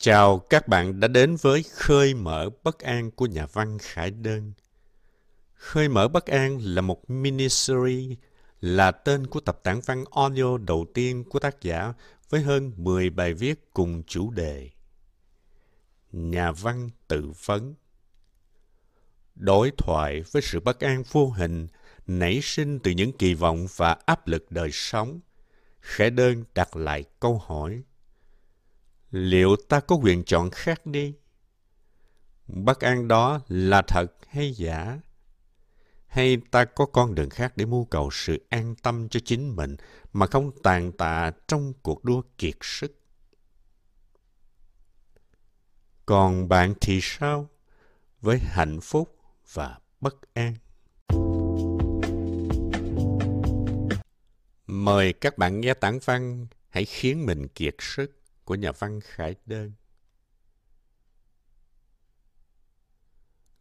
Chào các bạn đã đến với Khơi mở bất an của nhà văn Khải Đơn. Khơi mở bất an là một miniseries, là tên của tập tản văn audio đầu tiên của tác giả với hơn 10 bài viết cùng chủ đề. Nhà văn tự vấn Đối thoại với sự bất an vô hình nảy sinh từ những kỳ vọng và áp lực đời sống. Khải Đơn đặt lại câu hỏi liệu ta có quyền chọn khác đi? Bất an đó là thật hay giả? Hay ta có con đường khác để mưu cầu sự an tâm cho chính mình mà không tàn tạ trong cuộc đua kiệt sức? Còn bạn thì sao với hạnh phúc và bất an? Mời các bạn nghe tản văn hãy khiến mình kiệt sức của nhà văn Khải Đơn.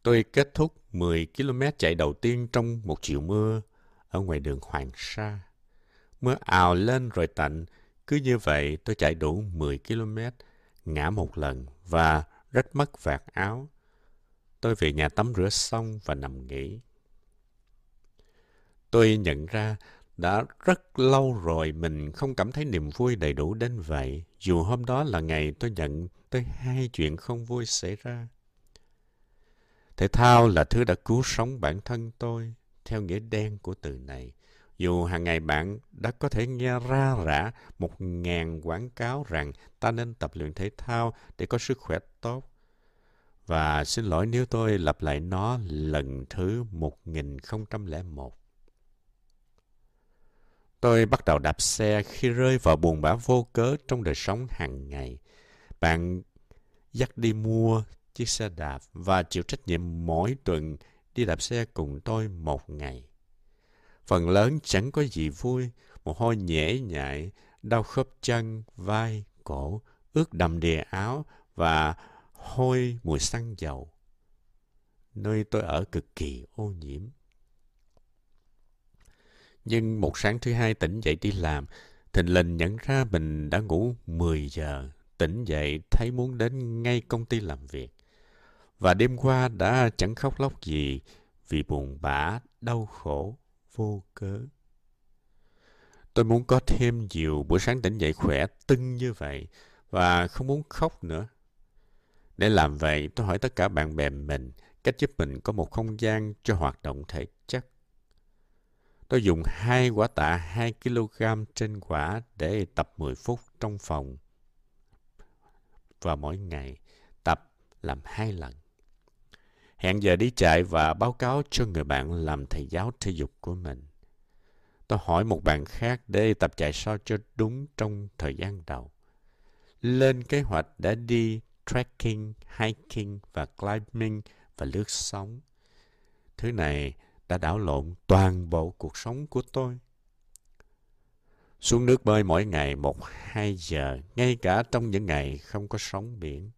Tôi kết thúc 10 km chạy đầu tiên trong một chiều mưa ở ngoài đường Hoàng Sa. Mưa ào lên rồi tạnh, cứ như vậy tôi chạy đủ 10 km, ngã một lần và rách mất vạt áo. Tôi về nhà tắm rửa xong và nằm nghỉ. Tôi nhận ra đã rất lâu rồi mình không cảm thấy niềm vui đầy đủ đến vậy, dù hôm đó là ngày tôi nhận tới hai chuyện không vui xảy ra. Thể thao là thứ đã cứu sống bản thân tôi, theo nghĩa đen của từ này. Dù hàng ngày bạn đã có thể nghe ra rã một ngàn quảng cáo rằng ta nên tập luyện thể thao để có sức khỏe tốt. Và xin lỗi nếu tôi lặp lại nó lần thứ 1001. Tôi bắt đầu đạp xe khi rơi vào buồn bã vô cớ trong đời sống hàng ngày. Bạn dắt đi mua chiếc xe đạp và chịu trách nhiệm mỗi tuần đi đạp xe cùng tôi một ngày. Phần lớn chẳng có gì vui, một hôi nhễ nhại, đau khớp chân, vai, cổ, ướt đầm đìa áo và hôi mùi xăng dầu. Nơi tôi ở cực kỳ ô nhiễm. Nhưng một sáng thứ hai tỉnh dậy đi làm, thình lình nhận ra mình đã ngủ 10 giờ. Tỉnh dậy thấy muốn đến ngay công ty làm việc. Và đêm qua đã chẳng khóc lóc gì vì buồn bã, đau khổ, vô cớ. Tôi muốn có thêm nhiều buổi sáng tỉnh dậy khỏe tưng như vậy và không muốn khóc nữa. Để làm vậy, tôi hỏi tất cả bạn bè mình cách giúp mình có một không gian cho hoạt động thể chất. Tôi dùng hai quả tạ 2 kg trên quả để tập 10 phút trong phòng. Và mỗi ngày tập làm hai lần. Hẹn giờ đi chạy và báo cáo cho người bạn làm thầy giáo thể dục của mình. Tôi hỏi một bạn khác để tập chạy sao cho đúng trong thời gian đầu. Lên kế hoạch đã đi trekking, hiking và climbing và lướt sóng. Thứ này đã đảo lộn toàn bộ cuộc sống của tôi. Xuống nước bơi mỗi ngày một hai giờ, ngay cả trong những ngày không có sóng biển.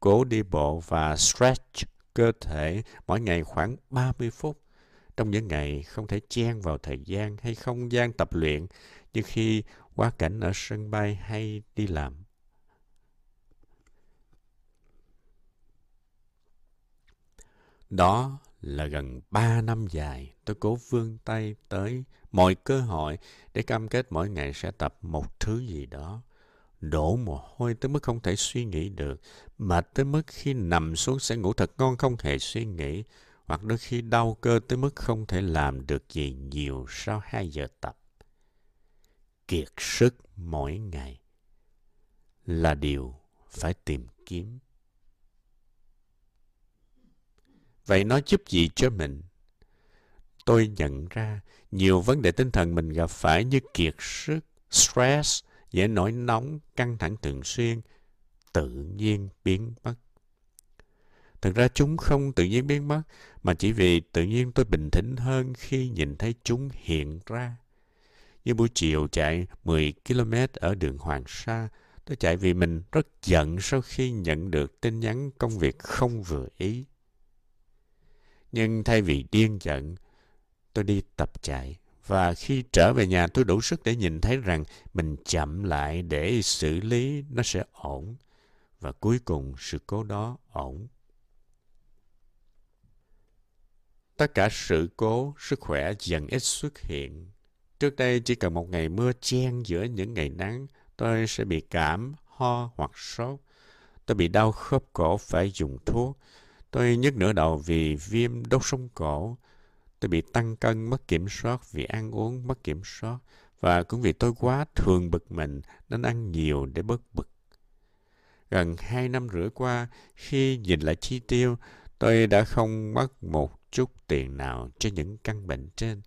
Cố đi bộ và stretch cơ thể mỗi ngày khoảng 30 phút. Trong những ngày không thể chen vào thời gian hay không gian tập luyện như khi qua cảnh ở sân bay hay đi làm. Đó là gần ba năm dài tôi cố vươn tay tới mọi cơ hội để cam kết mỗi ngày sẽ tập một thứ gì đó. Đổ mồ hôi tới mức không thể suy nghĩ được, mệt tới mức khi nằm xuống sẽ ngủ thật ngon không hề suy nghĩ, hoặc đôi khi đau cơ tới mức không thể làm được gì nhiều sau hai giờ tập. Kiệt sức mỗi ngày là điều phải tìm kiếm. Vậy nó giúp gì cho mình? Tôi nhận ra nhiều vấn đề tinh thần mình gặp phải như kiệt sức, stress, dễ nổi nóng, căng thẳng thường xuyên, tự nhiên biến mất. Thực ra chúng không tự nhiên biến mất, mà chỉ vì tự nhiên tôi bình tĩnh hơn khi nhìn thấy chúng hiện ra. Như buổi chiều chạy 10 km ở đường Hoàng Sa, tôi chạy vì mình rất giận sau khi nhận được tin nhắn công việc không vừa ý. Nhưng thay vì điên giận, tôi đi tập chạy. Và khi trở về nhà tôi đủ sức để nhìn thấy rằng mình chậm lại để xử lý nó sẽ ổn. và cuối cùng sự cố đó ổn. Tất cả sự cố, sức khỏe dần ít xuất hiện. Trước đây chỉ cần một ngày mưa chen giữa những ngày nắng, tôi sẽ bị cảm, ho hoặc sốt. Tôi bị đau khớp cổ phải dùng thuốc. Tôi nhức nửa đầu vì viêm đốt sống cổ. Tôi bị tăng cân, mất kiểm soát vì ăn uống mất kiểm soát. Và cũng vì tôi quá thường bực mình nên ăn nhiều để bớt bực. Gần hai năm rưỡi qua, khi nhìn lại chi tiêu, tôi đã không mất một chút tiền nào cho những căn bệnh trên.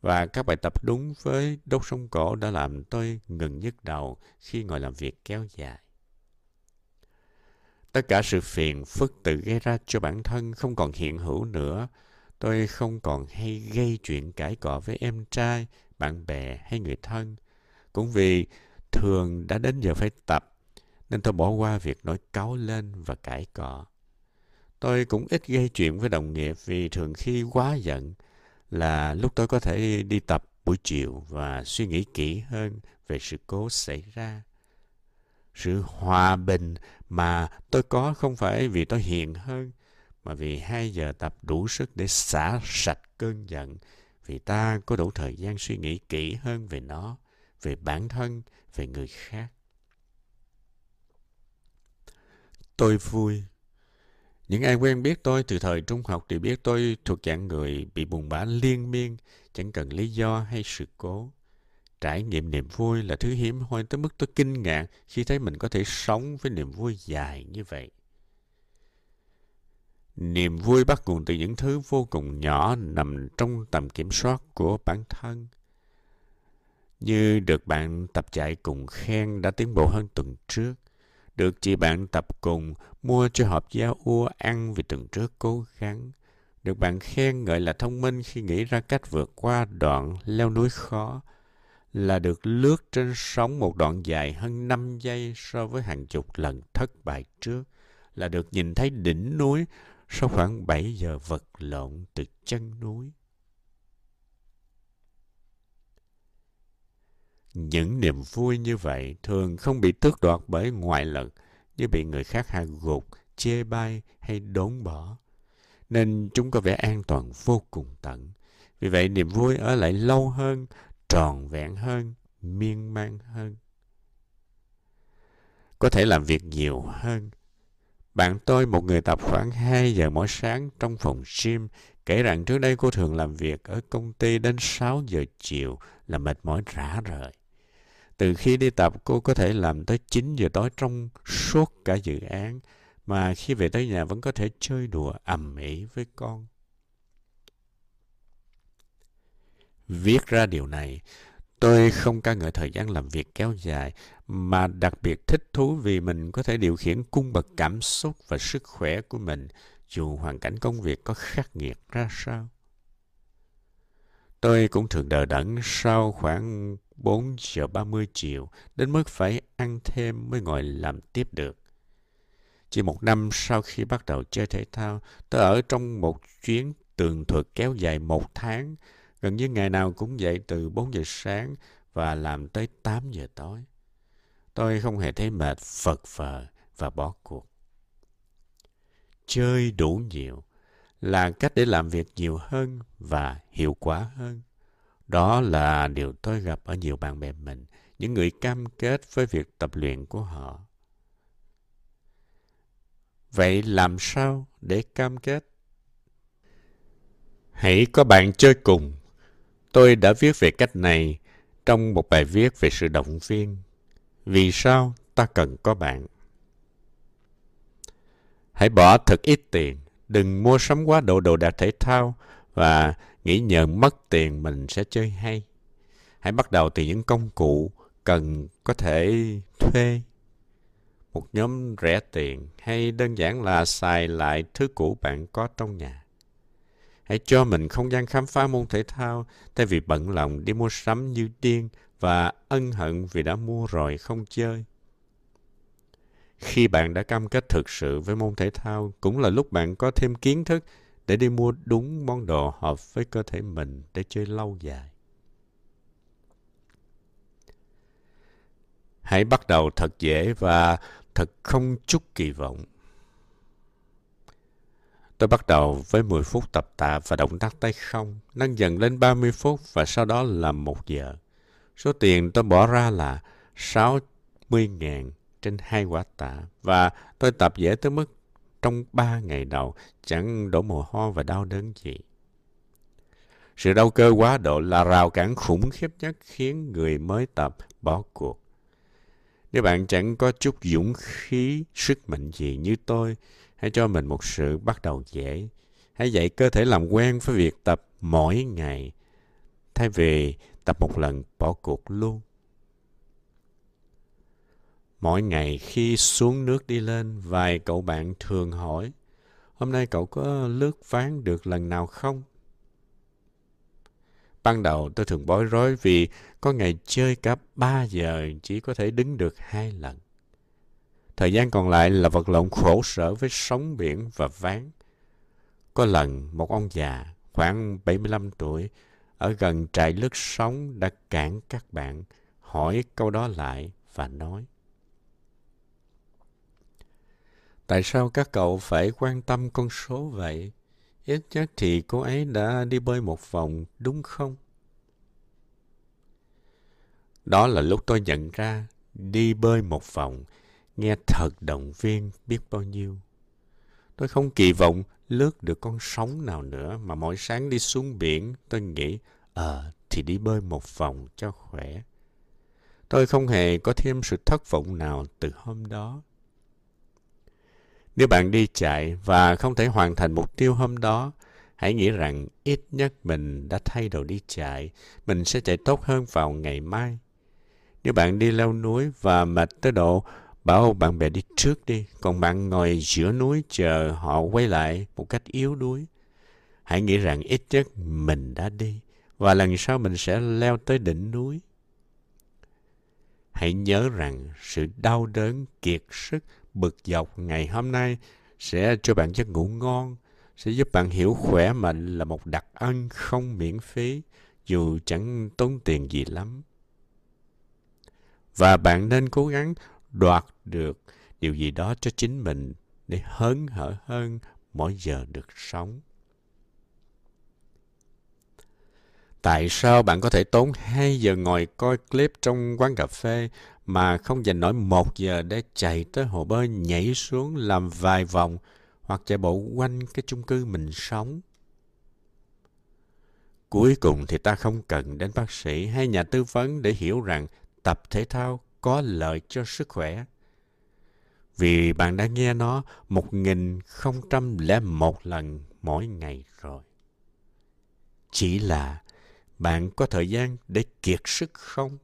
Và các bài tập đúng với đốt sống cổ đã làm tôi ngừng nhức đầu khi ngồi làm việc kéo dài. Tất cả sự phiền phức tự gây ra cho bản thân không còn hiện hữu nữa. Tôi không còn hay gây chuyện cãi cọ với em trai, bạn bè hay người thân. Cũng vì thường đã đến giờ phải tập, nên tôi bỏ qua việc nói cáu lên và cãi cọ. Tôi cũng ít gây chuyện với đồng nghiệp vì thường khi quá giận là lúc tôi có thể đi tập buổi chiều và suy nghĩ kỹ hơn về sự cố xảy ra. Sự hòa bình mà tôi có không phải vì tôi hiền hơn, mà vì hai giờ tập đủ sức để xả sạch cơn giận, vì ta có đủ thời gian suy nghĩ kỹ hơn về nó, về bản thân, về người khác. Tôi vui những ai quen biết tôi từ thời trung học thì biết tôi thuộc dạng người bị buồn bã liên miên, chẳng cần lý do hay sự cố. Trải nghiệm niềm vui là thứ hiếm hoi tới mức tôi kinh ngạc khi thấy mình có thể sống với niềm vui dài như vậy. Niềm vui bắt nguồn từ những thứ vô cùng nhỏ nằm trong tầm kiểm soát của bản thân. Như được bạn tập chạy cùng khen đã tiến bộ hơn tuần trước, được chị bạn tập cùng mua cho hộp da ua ăn vì tuần trước cố gắng. Được bạn khen ngợi là thông minh khi nghĩ ra cách vượt qua đoạn leo núi khó. Là được lướt trên sóng một đoạn dài hơn 5 giây so với hàng chục lần thất bại trước. Là được nhìn thấy đỉnh núi sau khoảng 7 giờ vật lộn từ chân núi. Những niềm vui như vậy thường không bị tước đoạt bởi ngoại lực như bị người khác hạ gục, chê bai hay đốn bỏ. Nên chúng có vẻ an toàn vô cùng tận. Vì vậy niềm vui ở lại lâu hơn, tròn vẹn hơn, miên man hơn. Có thể làm việc nhiều hơn. Bạn tôi, một người tập khoảng 2 giờ mỗi sáng trong phòng gym, kể rằng trước đây cô thường làm việc ở công ty đến 6 giờ chiều là mệt mỏi rã rời. Từ khi đi tập, cô có thể làm tới 9 giờ tối trong suốt cả dự án, mà khi về tới nhà vẫn có thể chơi đùa ầm ĩ với con. Viết ra điều này, tôi không ca ngợi thời gian làm việc kéo dài, mà đặc biệt thích thú vì mình có thể điều khiển cung bậc cảm xúc và sức khỏe của mình, dù hoàn cảnh công việc có khắc nghiệt ra sao. Tôi cũng thường đờ đẫn sau khoảng 4 giờ 30 chiều, đến mức phải ăn thêm mới ngồi làm tiếp được. Chỉ một năm sau khi bắt đầu chơi thể thao, tôi ở trong một chuyến tường thuật kéo dài một tháng, gần như ngày nào cũng dậy từ 4 giờ sáng và làm tới 8 giờ tối. Tôi không hề thấy mệt, phật phờ và bỏ cuộc. Chơi đủ nhiều là cách để làm việc nhiều hơn và hiệu quả hơn. Đó là điều tôi gặp ở nhiều bạn bè mình, những người cam kết với việc tập luyện của họ. Vậy làm sao để cam kết? Hãy có bạn chơi cùng. Tôi đã viết về cách này trong một bài viết về sự động viên. Vì sao ta cần có bạn? Hãy bỏ thật ít tiền, đừng mua sắm quá độ đồ đạc thể thao và nghĩ nhờ mất tiền mình sẽ chơi hay. Hãy bắt đầu từ những công cụ cần có thể thuê một nhóm rẻ tiền hay đơn giản là xài lại thứ cũ bạn có trong nhà. Hãy cho mình không gian khám phá môn thể thao thay vì bận lòng đi mua sắm như điên và ân hận vì đã mua rồi không chơi. Khi bạn đã cam kết thực sự với môn thể thao, cũng là lúc bạn có thêm kiến thức để đi mua đúng món đồ hợp với cơ thể mình để chơi lâu dài. Hãy bắt đầu thật dễ và thật không chút kỳ vọng. Tôi bắt đầu với 10 phút tập tạ và động tác tay không, nâng dần lên 30 phút và sau đó là 1 giờ. Số tiền tôi bỏ ra là 60.000 trên hai quả tạ và tôi tập dễ tới mức trong 3 ngày đầu chẳng đổ mồ hôi và đau đớn gì. Sự đau cơ quá độ là rào cản khủng khiếp nhất khiến người mới tập bỏ cuộc. Nếu bạn chẳng có chút dũng khí, sức mạnh gì như tôi, hãy cho mình một sự bắt đầu dễ. Hãy dạy cơ thể làm quen với việc tập mỗi ngày, thay vì tập một lần bỏ cuộc luôn. Mỗi ngày khi xuống nước đi lên, vài cậu bạn thường hỏi, hôm nay cậu có lướt ván được lần nào không? Ban đầu tôi thường bối rối vì có ngày chơi cả 3 giờ chỉ có thể đứng được hai lần. Thời gian còn lại là vật lộn khổ sở với sóng biển và ván. Có lần một ông già khoảng 75 tuổi ở gần trại lướt sóng đã cản các bạn hỏi câu đó lại và nói Tại sao các cậu phải quan tâm con số vậy? Ít nhất thì cô ấy đã đi bơi một vòng, đúng không? Đó là lúc tôi nhận ra đi bơi một vòng nghe thật động viên biết bao nhiêu. Tôi không kỳ vọng lướt được con sóng nào nữa mà mỗi sáng đi xuống biển tôi nghĩ ờ à, thì đi bơi một vòng cho khỏe. Tôi không hề có thêm sự thất vọng nào từ hôm đó. Nếu bạn đi chạy và không thể hoàn thành mục tiêu hôm đó, hãy nghĩ rằng ít nhất mình đã thay đổi đi chạy, mình sẽ chạy tốt hơn vào ngày mai. Nếu bạn đi leo núi và mệt tới độ bảo bạn bè đi trước đi, còn bạn ngồi giữa núi chờ họ quay lại một cách yếu đuối, hãy nghĩ rằng ít nhất mình đã đi và lần sau mình sẽ leo tới đỉnh núi. Hãy nhớ rằng sự đau đớn, kiệt sức bực dọc ngày hôm nay sẽ cho bạn giấc ngủ ngon, sẽ giúp bạn hiểu khỏe mạnh là một đặc ân không miễn phí, dù chẳng tốn tiền gì lắm. Và bạn nên cố gắng đoạt được điều gì đó cho chính mình để hớn hở hơn mỗi giờ được sống. Tại sao bạn có thể tốn 2 giờ ngồi coi clip trong quán cà phê mà không dành nổi một giờ để chạy tới hồ bơi nhảy xuống làm vài vòng hoặc chạy bộ quanh cái chung cư mình sống. Cuối cùng thì ta không cần đến bác sĩ hay nhà tư vấn để hiểu rằng tập thể thao có lợi cho sức khỏe. Vì bạn đã nghe nó một nghìn không trăm lẻ một lần mỗi ngày rồi. Chỉ là bạn có thời gian để kiệt sức không?